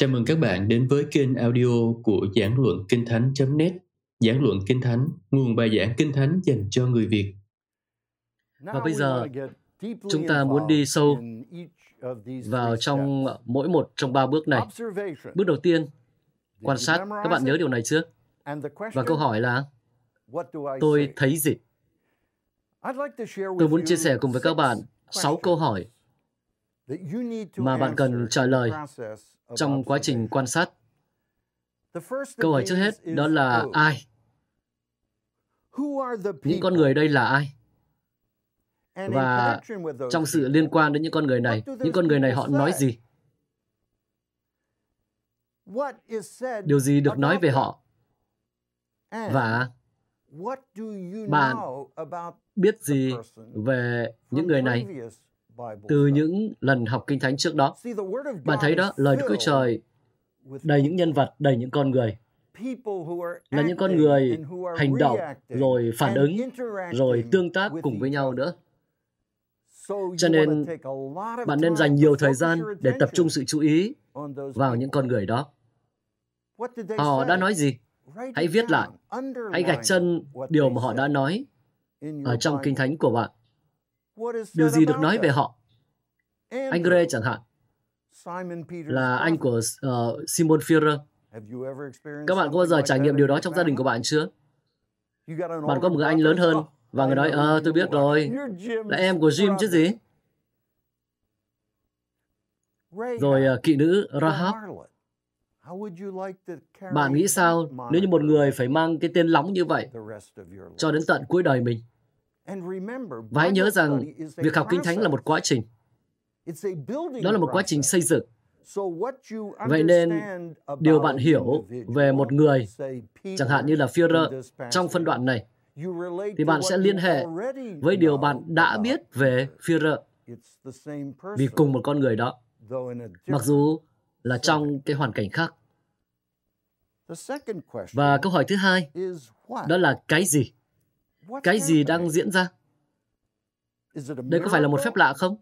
Chào mừng các bạn đến với kênh audio của Giảng Luận Kinh Thánh.net Giảng Luận Kinh Thánh, nguồn bài giảng Kinh Thánh dành cho người Việt. Và bây giờ, chúng ta muốn đi sâu vào trong mỗi một trong ba bước này. Bước đầu tiên, quan sát. Các bạn nhớ điều này chưa? Và câu hỏi là, tôi thấy gì? Tôi muốn chia sẻ cùng với các bạn sáu câu hỏi mà bạn cần trả lời trong quá trình quan sát. Câu hỏi trước hết đó là ai? Những con người đây là ai? Và trong sự liên quan đến những con người này, những con người này họ nói gì? Điều gì được nói về họ? Và bạn biết gì về những người này từ những lần học kinh thánh trước đó. Bạn thấy đó, lời Đức Chúa Trời đầy những nhân vật, đầy những con người. Là những con người hành động, rồi phản ứng, rồi tương tác cùng với nhau nữa. Cho nên, bạn nên dành nhiều thời gian để tập trung sự chú ý vào những con người đó. Họ đã nói gì? Hãy viết lại. Hãy gạch chân điều mà họ đã nói ở trong kinh thánh của bạn. Điều gì được nói về họ? Anh Gray chẳng hạn, là anh của uh, Simon Führer. Các bạn có bao giờ trải nghiệm điều đó trong gia đình của bạn chưa? Bạn có một người anh lớn hơn và người nói, ờ, tôi biết rồi, là em của Jim chứ gì? Rồi uh, kỵ nữ Rahab. Bạn nghĩ sao nếu như một người phải mang cái tên lóng như vậy cho đến tận cuối đời mình? Và hãy nhớ rằng việc học kinh thánh là một quá trình. Đó là một quá trình xây dựng. Vậy nên, điều bạn hiểu về một người, chẳng hạn như là Führer trong phân đoạn này, thì bạn sẽ liên hệ với điều bạn đã biết về Führer vì cùng một con người đó, mặc dù là trong cái hoàn cảnh khác. Và câu hỏi thứ hai, đó là cái gì? Cái gì đang diễn ra? Đây có phải là một phép lạ không?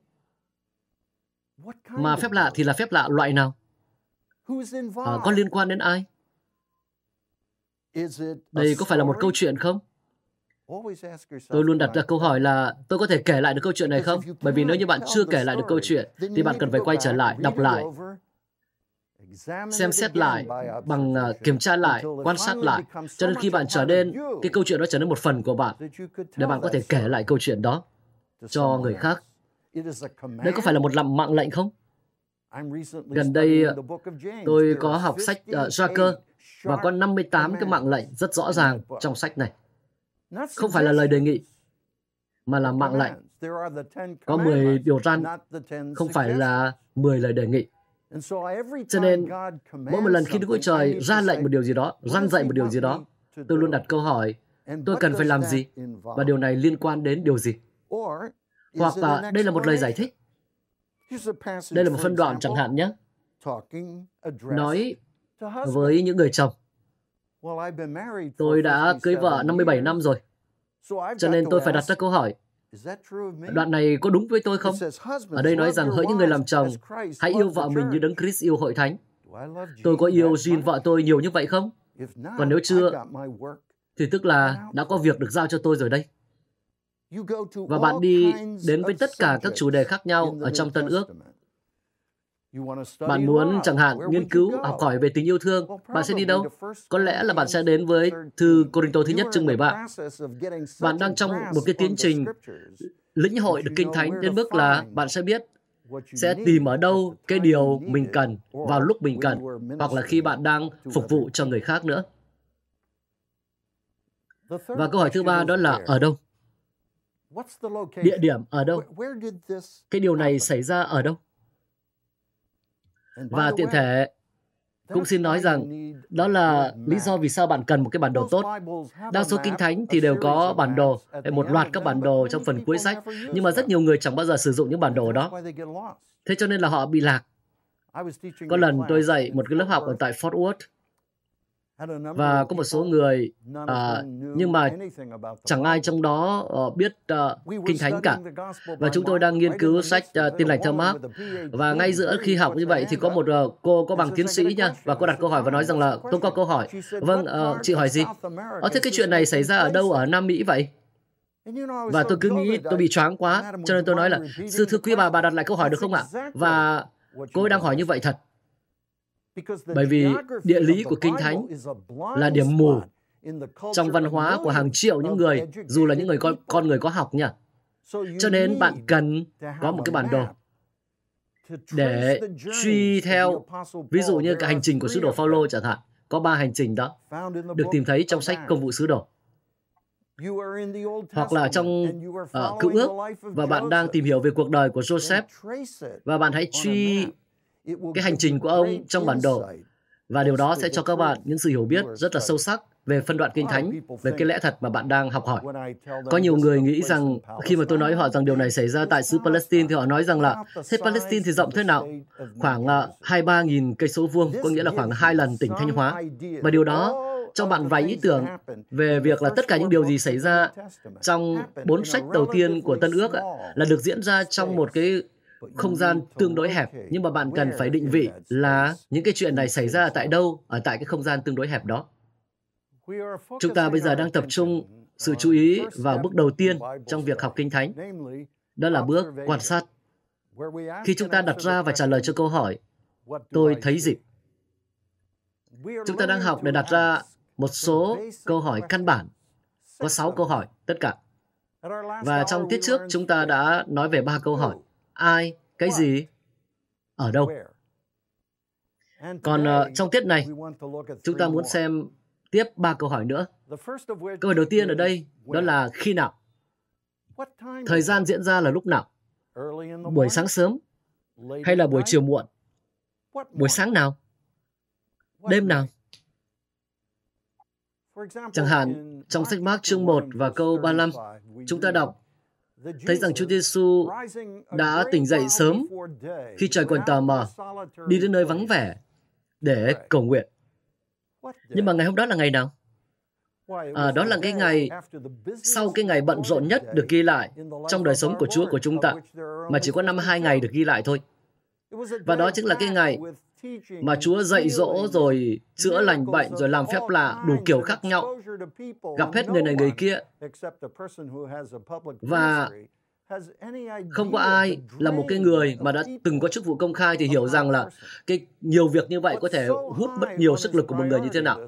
Mà phép lạ thì là phép lạ loại nào? À, có liên quan đến ai? Đây có phải là một câu chuyện không? Tôi luôn đặt ra câu hỏi là tôi có thể kể lại được câu chuyện này không? Bởi vì nếu như bạn chưa kể lại được câu chuyện, thì bạn cần phải quay trở lại, đọc lại, xem xét lại, bằng ờ, kiểm tra lại, quan sát lại, cho đến khi bạn trở nên, cái câu chuyện đó trở nên một phần của bạn, để bạn có thể kể lại câu chuyện đó cho người khác. Đây có phải là một làm mạng lệnh không? Gần đây, ờ, tôi có học sách ờ, uh, Jacker và có 58 cái mạng lệnh rất rõ ràng trong sách này. Không phải là lời đề nghị, mà là mạng lệnh. Có 10 điều răn, không phải là 10 lời đề nghị. Cho nên, mỗi một lần khi Đức Chúa Trời ra lệnh một điều gì đó, răn dạy một điều gì đó, tôi luôn đặt câu hỏi, tôi cần phải làm gì? Và điều này liên quan đến điều gì? Hoặc là đây là một lời giải thích. Đây là một phân đoạn chẳng hạn nhé. Nói với những người chồng. Tôi đã cưới vợ 57 năm rồi. Cho nên tôi phải đặt ra câu hỏi. Đoạn này có đúng với tôi không? Ở đây nói rằng hỡi những người làm chồng, hãy yêu vợ mình như Đấng Christ yêu hội thánh. Tôi có yêu Jean vợ tôi nhiều như vậy không? Còn nếu chưa, thì tức là đã có việc được giao cho tôi rồi đây. Và bạn đi đến với tất cả các chủ đề khác nhau ở trong Tân ước. Bạn muốn chẳng hạn nghiên cứu, học hỏi về tình yêu thương, bạn sẽ đi đâu? Có lẽ là bạn sẽ đến với thư Corinto thứ nhất chương 13. Bạn đang trong một cái tiến trình lĩnh hội được kinh thánh đến mức là bạn sẽ biết sẽ tìm ở đâu cái điều mình cần vào lúc mình cần hoặc là khi bạn đang phục vụ cho người khác nữa. Và câu hỏi thứ ba đó là ở đâu? Địa điểm ở đâu? Cái điều này xảy ra ở đâu? Và tiện thể, cũng xin nói rằng đó là lý do vì sao bạn cần một cái bản đồ tốt. Đa số kinh thánh thì đều có bản đồ, một loạt các bản đồ trong phần cuối sách, nhưng mà rất nhiều người chẳng bao giờ sử dụng những bản đồ đó. Thế cho nên là họ bị lạc. Có lần tôi dạy một cái lớp học ở tại Fort Worth, và có một số người à, nhưng mà chẳng ai trong đó uh, biết uh, kinh thánh cả. và chúng tôi đang nghiên cứu sách uh, tin lành theo Mark. và ngay giữa khi học như vậy thì có một uh, cô có bằng tiến sĩ nha và cô đặt câu hỏi và nói rằng là tôi có câu hỏi. vâng uh, chị hỏi gì? Ờ thế cái chuyện này xảy ra ở đâu ở Nam Mỹ vậy? Và tôi cứ nghĩ tôi bị choáng quá cho nên tôi nói là sư thưa quý bà bà đặt lại câu hỏi được không ạ? và cô ấy đang hỏi như vậy thật bởi vì địa lý của Kinh Thánh là điểm mù trong văn hóa của hàng triệu những người, dù là những người con, con người có học nha. Cho nên bạn cần có một cái bản đồ để truy theo, ví dụ như cái hành trình của sứ đồ Phaolô chẳng hạn, có ba hành trình đó được tìm thấy trong sách Công vụ sứ đồ. Hoặc là trong uh, cựu ước và bạn đang tìm hiểu về cuộc đời của Joseph và bạn hãy truy cái hành trình của ông trong bản đồ và điều đó sẽ cho các bạn những sự hiểu biết rất là sâu sắc về phân đoạn kinh thánh, về cái lẽ thật mà bạn đang học hỏi. Có nhiều người nghĩ rằng khi mà tôi nói họ rằng điều này xảy ra tại xứ Palestine thì họ nói rằng là thế Palestine thì rộng thế nào? Khoảng uh, hai ba nghìn cây số vuông, có nghĩa là khoảng hai lần tỉnh Thanh Hóa. Và điều đó cho bạn vài ý tưởng về việc là tất cả những điều gì xảy ra trong bốn sách đầu tiên của Tân Ước là được diễn ra trong một cái không gian tương đối hẹp, nhưng mà bạn cần phải định vị là những cái chuyện này xảy ra tại đâu, ở tại cái không gian tương đối hẹp đó. Chúng ta bây giờ đang tập trung sự chú ý vào bước đầu tiên trong việc học kinh thánh, đó là bước quan sát. Khi chúng ta đặt ra và trả lời cho câu hỏi, tôi thấy gì chúng ta đang học để đặt ra một số câu hỏi căn bản, có 6 câu hỏi, tất cả. Và trong tiết trước, chúng ta đã nói về ba câu hỏi ai, cái gì, ở đâu. Còn uh, trong tiết này, chúng ta muốn xem tiếp ba câu hỏi nữa. Câu hỏi đầu tiên ở đây đó là khi nào? Thời gian diễn ra là lúc nào? Buổi sáng sớm hay là buổi chiều muộn? Buổi sáng nào? Đêm nào? Chẳng hạn, trong sách Mark chương 1 và câu 35, chúng ta đọc thấy rằng Chúa Giêsu đã tỉnh dậy sớm khi trời còn tờ mờ, đi đến nơi vắng vẻ để cầu nguyện. Nhưng mà ngày hôm đó là ngày nào? À, đó là cái ngày sau cái ngày bận rộn nhất được ghi lại trong đời sống của Chúa của chúng ta, mà chỉ có năm hai ngày được ghi lại thôi. Và đó chính là cái ngày mà Chúa dạy dỗ rồi chữa lành bệnh rồi làm phép lạ đủ kiểu khác nhau, gặp hết người này người kia. Và không có ai là một cái người mà đã từng có chức vụ công khai thì hiểu rằng là cái nhiều việc như vậy có thể hút mất nhiều sức lực của một người như thế nào.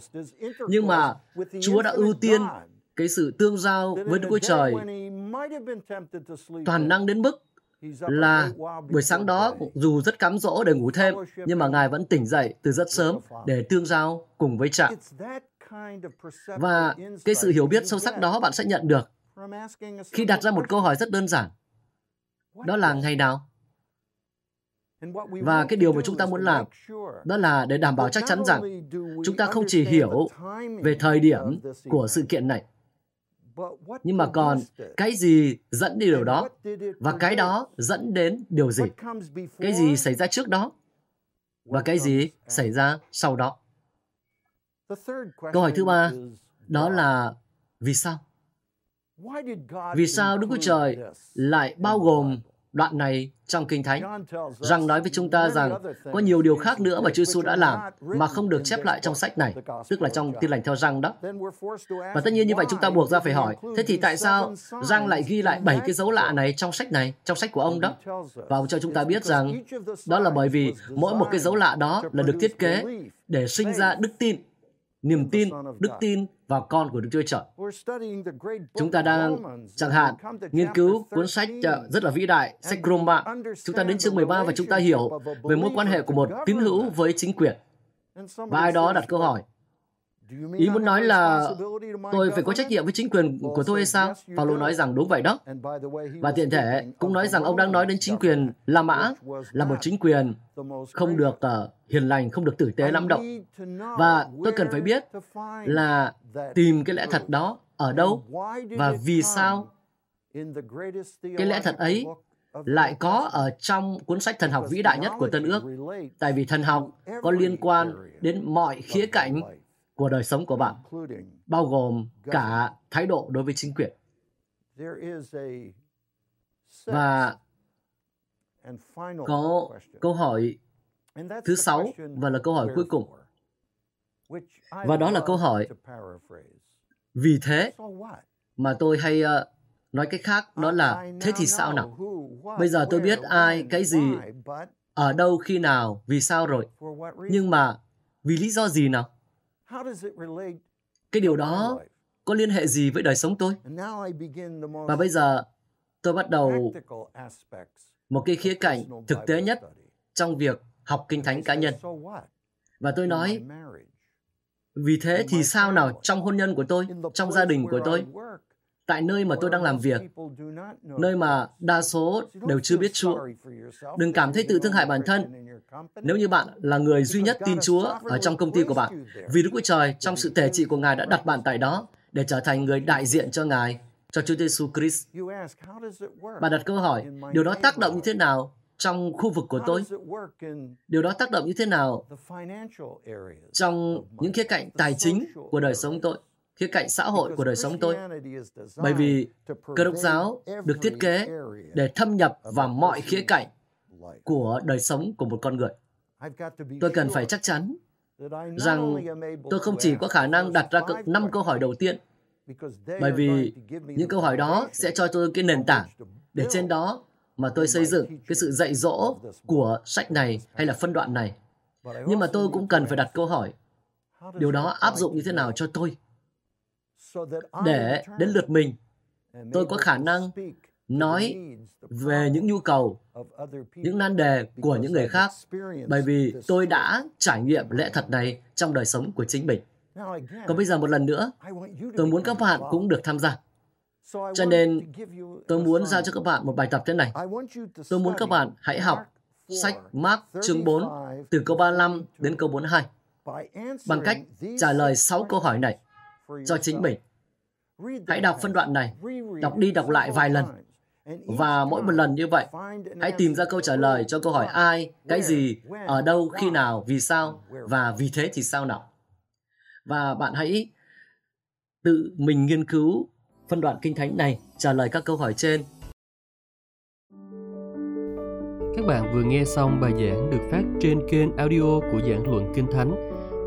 Nhưng mà Chúa đã ưu tiên cái sự tương giao với Đức Chúa Trời toàn năng đến mức là buổi sáng đó dù rất cám dỗ để ngủ thêm nhưng mà ngài vẫn tỉnh dậy từ rất sớm để tương giao cùng với cha và cái sự hiểu biết sâu sắc đó bạn sẽ nhận được khi đặt ra một câu hỏi rất đơn giản. Đó là ngày nào? Và cái điều mà chúng ta muốn làm đó là để đảm bảo chắc chắn rằng chúng ta không chỉ hiểu về thời điểm của sự kiện này nhưng mà còn cái gì dẫn đi điều đó? và cái đó dẫn đến điều gì? Cái gì xảy ra trước đó? Và cái gì xảy ra sau đó? Câu hỏi thứ ba đó là vì sao? Vì sao đức chúa trời lại bao gồm đoạn này trong Kinh Thánh. Rằng nói với chúng ta rằng có nhiều điều khác nữa mà Chúa Giêsu đã làm mà không được chép lại trong sách này, tức là trong tin lành theo răng đó. Và tất nhiên như vậy chúng ta buộc ra phải hỏi, thế thì tại sao răng lại ghi lại bảy cái dấu lạ này trong sách này, trong sách của ông đó? Và ông cho chúng ta biết rằng đó là bởi vì mỗi một cái dấu lạ đó là được thiết kế để sinh ra đức tin niềm tin, đức tin vào con của Đức Chúa Trời. Chúng ta đang, chẳng hạn, nghiên cứu cuốn sách rất là vĩ đại, sách Roma. Chúng ta đến chương 13 và chúng ta hiểu về mối quan hệ của một tín hữu với chính quyền. Và ai đó đặt câu hỏi, Ý muốn nói là tôi phải có trách nhiệm với chính quyền của tôi hay sao? Paulo nói rằng đúng vậy đó. Và tiện thể cũng nói rằng ông đang nói đến chính quyền La Mã là một chính quyền không được uh, hiền lành, không được tử tế lắm đâu. Và tôi cần phải biết là tìm cái lẽ thật đó ở đâu và vì sao cái lẽ thật ấy lại có ở trong cuốn sách thần học vĩ đại nhất của Tân ước. Tại vì thần học có liên quan đến mọi khía cạnh của đời sống của bạn, bao gồm cả thái độ đối với chính quyền. Và có câu hỏi thứ sáu và là câu hỏi cuối cùng. Và đó là câu hỏi vì thế mà tôi hay uh, nói cách khác đó là thế thì sao nào? Bây giờ tôi biết ai, cái gì, ở đâu, khi nào, vì sao rồi. Nhưng mà vì lý do gì nào? Cái điều đó có liên hệ gì với đời sống tôi? Và bây giờ tôi bắt đầu một cái khía cạnh thực tế nhất trong việc học kinh thánh cá nhân. Và tôi nói, vì thế thì sao nào trong hôn nhân của tôi, trong gia đình của tôi, tại nơi mà tôi đang làm việc, nơi mà đa số đều chưa biết Chúa. Đừng cảm thấy tự thương hại bản thân. Nếu như bạn là người duy nhất tin Chúa ở trong công ty của bạn, vì Đức Chúa Trời trong sự tề trị của Ngài đã đặt bạn tại đó để trở thành người đại diện cho Ngài, cho Chúa Giêsu Christ. Bạn đặt câu hỏi, điều đó tác động như thế nào trong khu vực của tôi? Điều đó tác động như thế nào trong những khía cạnh tài chính của đời sống tôi? Khía cạnh xã hội của đời sống tôi. Bởi vì cơ đốc giáo được thiết kế để thâm nhập vào mọi khía cạnh của đời sống của một con người. Tôi cần phải chắc chắn rằng tôi không chỉ có khả năng đặt ra năm câu hỏi đầu tiên, bởi vì những câu hỏi đó sẽ cho tôi cái nền tảng để trên đó mà tôi xây dựng cái sự dạy dỗ của sách này hay là phân đoạn này. Nhưng mà tôi cũng cần phải đặt câu hỏi, điều đó áp dụng như thế nào cho tôi? Để đến lượt mình tôi có khả năng nói về những nhu cầu những nan đề của những người khác bởi vì tôi đã trải nghiệm lẽ thật này trong đời sống của chính mình. Còn bây giờ một lần nữa tôi muốn các bạn cũng được tham gia. Cho nên tôi muốn giao cho các bạn một bài tập thế này. Tôi muốn các bạn hãy học sách Mark chương 4 từ câu 35 đến câu 42 bằng cách trả lời 6 câu hỏi này cho chính mình. Hãy đọc phân đoạn này, đọc đi đọc lại vài lần. Và mỗi một lần như vậy, hãy tìm ra câu trả lời cho câu hỏi ai, cái gì, ở đâu, khi nào, vì sao, và vì thế thì sao nào. Và bạn hãy tự mình nghiên cứu phân đoạn kinh thánh này, trả lời các câu hỏi trên. Các bạn vừa nghe xong bài giảng được phát trên kênh audio của giảng luận Kinh Thánh